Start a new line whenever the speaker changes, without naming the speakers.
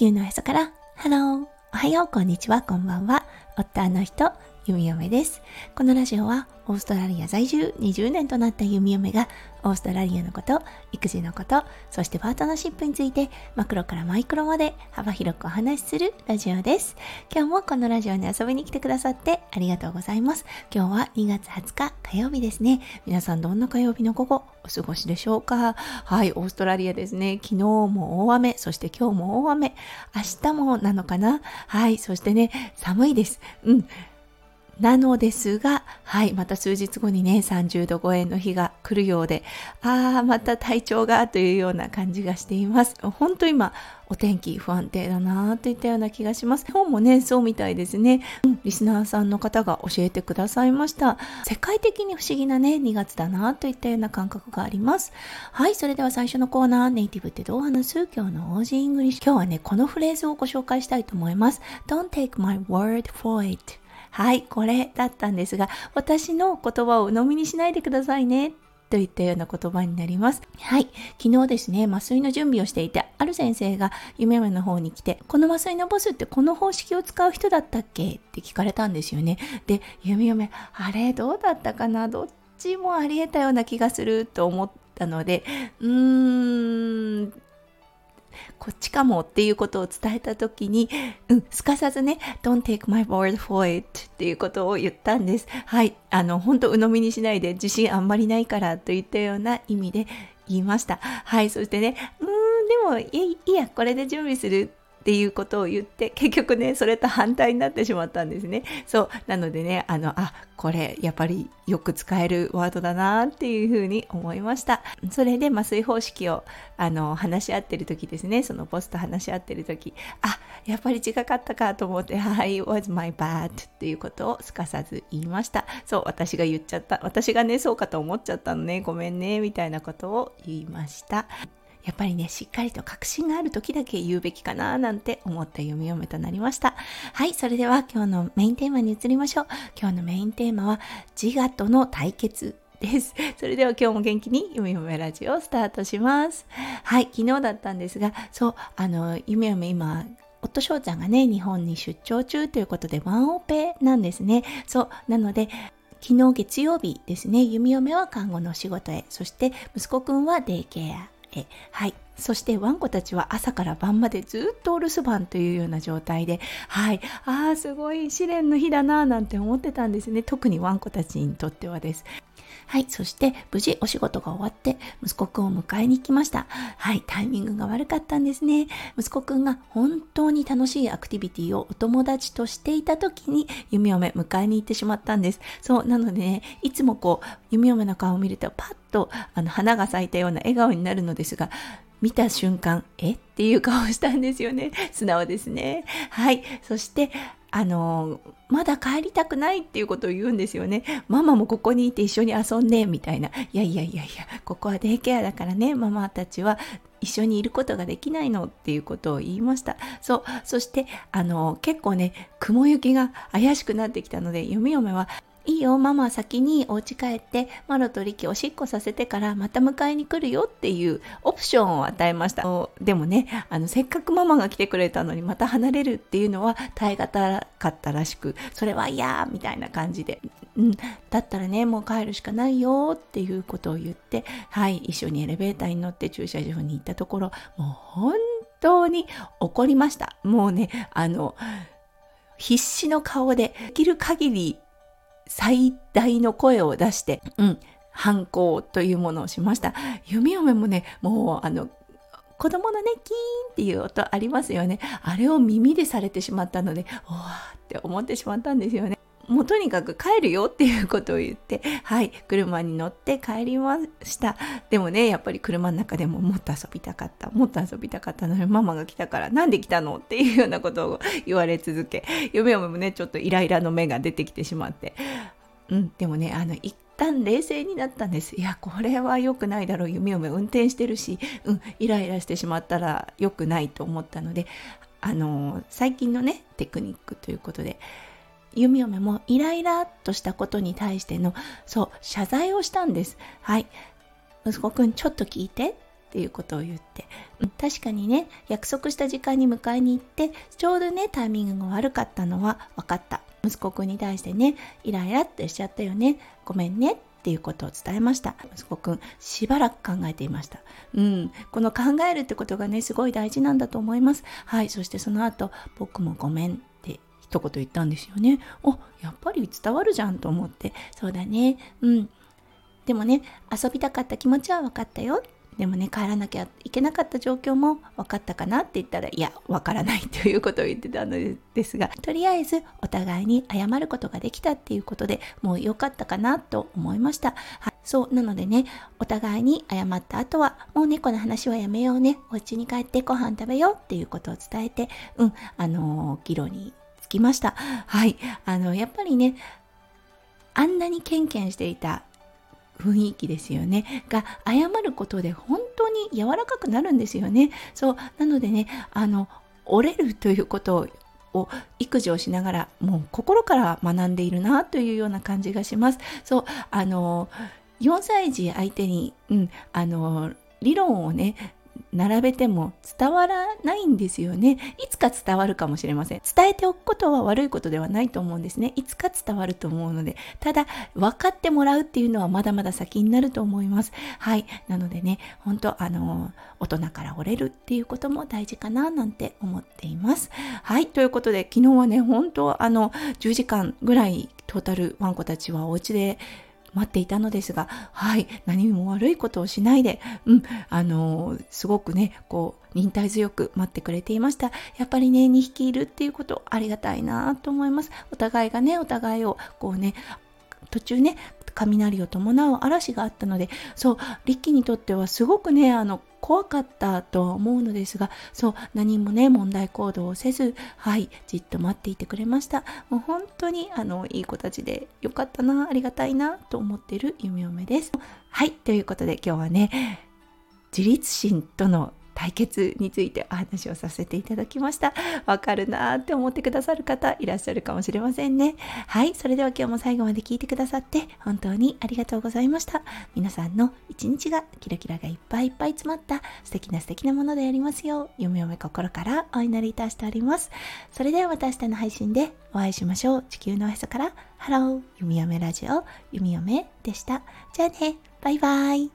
球のへそから、ハロー、おはよう、こんにちは、こんばんは。夫の人、弓嫁です。このラジオはオーストラリア在住20年となった弓嫁がオーストラリアのこと、育児のこと、そしてパートナーシップについてマクロからマイクロまで幅広くお話しするラジオです。今日もこのラジオに遊びに来てくださってありがとうございます。今日は2月20日火曜日ですね。皆さんどんな火曜日の午後お過ごしでしょうか？はい、オーストラリアですね。昨日も大雨、そして今日も大雨、明日もなのかな？はい、そしてね、寒いです。うん。なのですが、はい、また数日後にね、30度超えの日が来るようで、ああ、また体調がというような感じがしています。本当今、お天気不安定だなといったような気がします。本もね、そうみたいですね、うん。リスナーさんの方が教えてくださいました。世界的に不思議なね、2月だなといったような感覚があります。はい、それでは最初のコーナー、ネイティブってどう話す？今日の Aussie English。今日はね、このフレーズをご紹介したいと思います。Don't take my word for it. はい、これだったんですが、私の言葉を鵜呑みにしないでくださいね。といったような言葉になります。はい。昨日ですね、麻酔の準備をしていて、ある先生が夢夢の方に来て、この麻酔のボスってこの方式を使う人だったっけ？って聞かれたんですよね。で、夢夢、あれどうだったかな？どっちもあり得たような気がすると思ったので、うーん、こっちかもっていうことを伝えた時に、うん、すかさずね、don't take my word for it っていうことを言ったんです。はい。あの、本当鵜呑みにしないで自信あんまりないからといったような意味で言いました。はい。そしてね、うーん、でもいいや、これで準備するっていうことを言って結局ねそれと反対になってしまったんですね。そうなのでねあのあこれやっぱりよく使えるワードだなっていうふうに思いました。それで麻酔方式をあの話し合ってる時ですね。そのボスと話し合ってる時。あやっぱり違かったかと思ってはい was my bad っていうことをすかさず言いました。そう私が言っちゃった。私がねそうかと思っちゃったのね。ごめんねみたいなことを言いました。やっぱりね、しっかりと確信がある時だけ言うべきかななんて思った読み読めとなりました。はい、それでは今日のメインテーマに移りましょう。今日のメインテーマは自我との対決です。それでは今日も元気に読み読めラジオをスタートします。はい、昨日だったんですが、そう、あの、夢読め今、夫翔ちゃんがね、日本に出張中ということでワンオペなんですね。そう、なので、昨日月曜日ですね、弓嫁は看護の仕事へ、そして息子くんはデイケアえはい。そしてワンコたちは朝から晩までずっとお留守番というような状態で、はい。ああ、すごい試練の日だななんて思ってたんですね。特にワンコたちにとってはです。はい。そして無事お仕事が終わって息子くんを迎えに行きました。はい。タイミングが悪かったんですね。息子くんが本当に楽しいアクティビティをお友達としていた時に弓嫁迎えに行ってしまったんです。そう。なのでね、いつもこう弓嫁の顔を見るとパッとあの花が咲いたような笑顔になるのですが、見た瞬間、え？っていう顔をしたんですよね。素直ですね。はい。そして、あのまだ帰りたくないっていうことを言うんですよね。ママもここにいて一緒に遊んで、みたいな。いやいやいやいや、ここはデイケアだからね、ママたちは一緒にいることができないのっていうことを言いました。そう。そして、あの、結構ね、雲行きが怪しくなってきたので、読み嫁はいいよ、ママ先にお家帰って、マロとリキおしっこさせてからまた迎えに来るよっていうオプションを与えました。でもね、あの、せっかくママが来てくれたのにまた離れるっていうのは耐え難かったらしく、それは嫌みたいな感じで、うん、だったらね、もう帰るしかないよっていうことを言って、はい、一緒にエレベーターに乗って駐車場に行ったところ、もう本当に怒りました。もうね、あの、必死の顔でできる限り最大の声を出して、うん、反抗というものをしました。弓嫁もね、もうあの、子供のね、キーンっていう音ありますよね。あれを耳でされてしまったので、おわーって思ってしまったんですよね。もうとにかく帰るよっていうことを言って、はい、車に乗って帰りました。でもね、やっぱり車の中でももっと遊びたかった、もっと遊びたかったのにママが来たからなんで来たのっていうようなことを言われ続け、嫁嫁もね、ちょっとイライラの目が出てきてしまって、うん、でもね、あの、一旦冷静になったんです。いや、これは良くないだろう。夢嫁運転してるし、うん、イライラしてしまったら良くないと思ったので、あの、最近のね、テクニックということで、弓嫁もイライラとしたことに対しての、そう、謝罪をしたんです。はい。息子くん、ちょっと聞いて。っていうことを言って、確かにね約束した時間に迎えに行ってちょうどねタイミングが悪かったのは分かった。息子くんに対してねイライラってしちゃったよね。ごめんね。っていうことを伝えました。息子くんしばらく考えていました。うん。この考えるってことがねすごい大事なんだと思います。はい。そしてその後僕もごめん。一言言ったんですよね。おやっぱり伝わるじゃんと思って。そうだね。うん。でもね遊びたかった気持ちは分かったよ。でもね帰らなきゃいけなかった状況も分かったかなって言ったらいや分からないということを言ってたのですがとりあえずお互いに謝ることができたっていうことでもう良かったかなと思いました、はい、そうなのでねお互いに謝った後はもう猫の話はやめようね。お家に帰ってご飯食べようっていうことを伝えてうんあのー、議論にきました。はい。あのやっぱりねあんなにケンケンしていた雰囲気ですよね。が謝ることで本当に柔らかくなるんですよね。そう。なのでねあの折れるということを育児をしながらもう心から学んでいるなというような感じがします。そう。あの4歳児相手に、うん、あの理論をね並べても伝わらないんですよね。いつか伝わるかもしれません。伝えておくことは悪いことではないと思うんですね。いつか伝わると思うので、ただ分かってもらうっていうのはまだまだ先になると思います。はい。なのでね、本当あの、大人から折れるっていうことも大事かななんて思っています。はい。ということで、昨日はね、本当あの、10時間ぐらいトータルワンコたちはお家で待っていたのですが、はい、何も悪いことをしないで、うん、あのー、すごくね、こう、忍耐強く待ってくれていました。やっぱりね、2匹いるっていうことありがたいなと思います。お互いがね、お互いをこうね、途中ね、雷を伴う嵐があったので、そう、リッキーにとってはすごくね、あの、怖かったとは思うのですが、そう、何もね、問題行動をせず、はい、じっと待っていてくれました。もう本当に、あの、いい子たちでよかったな、ありがたいな、と思っている夢嫁です。はい、ということで今日はね、自立心との対決についてお話をさせていただきました。わかるなーって思ってくださる方いらっしゃるかもしれませんね。はい、それでは今日も最後まで聞いてくださって本当にありがとうございました。皆さんの一日がキラキラがいっぱいいっぱい詰まった素敵な素敵なものでありますよう、夢嫁心からお祈りいたしております。それではまた明日の配信でお会いしましょう。地球のおへそからハロー、弓嫁ラジオ、弓嫁でした。じゃあね、バイバイ。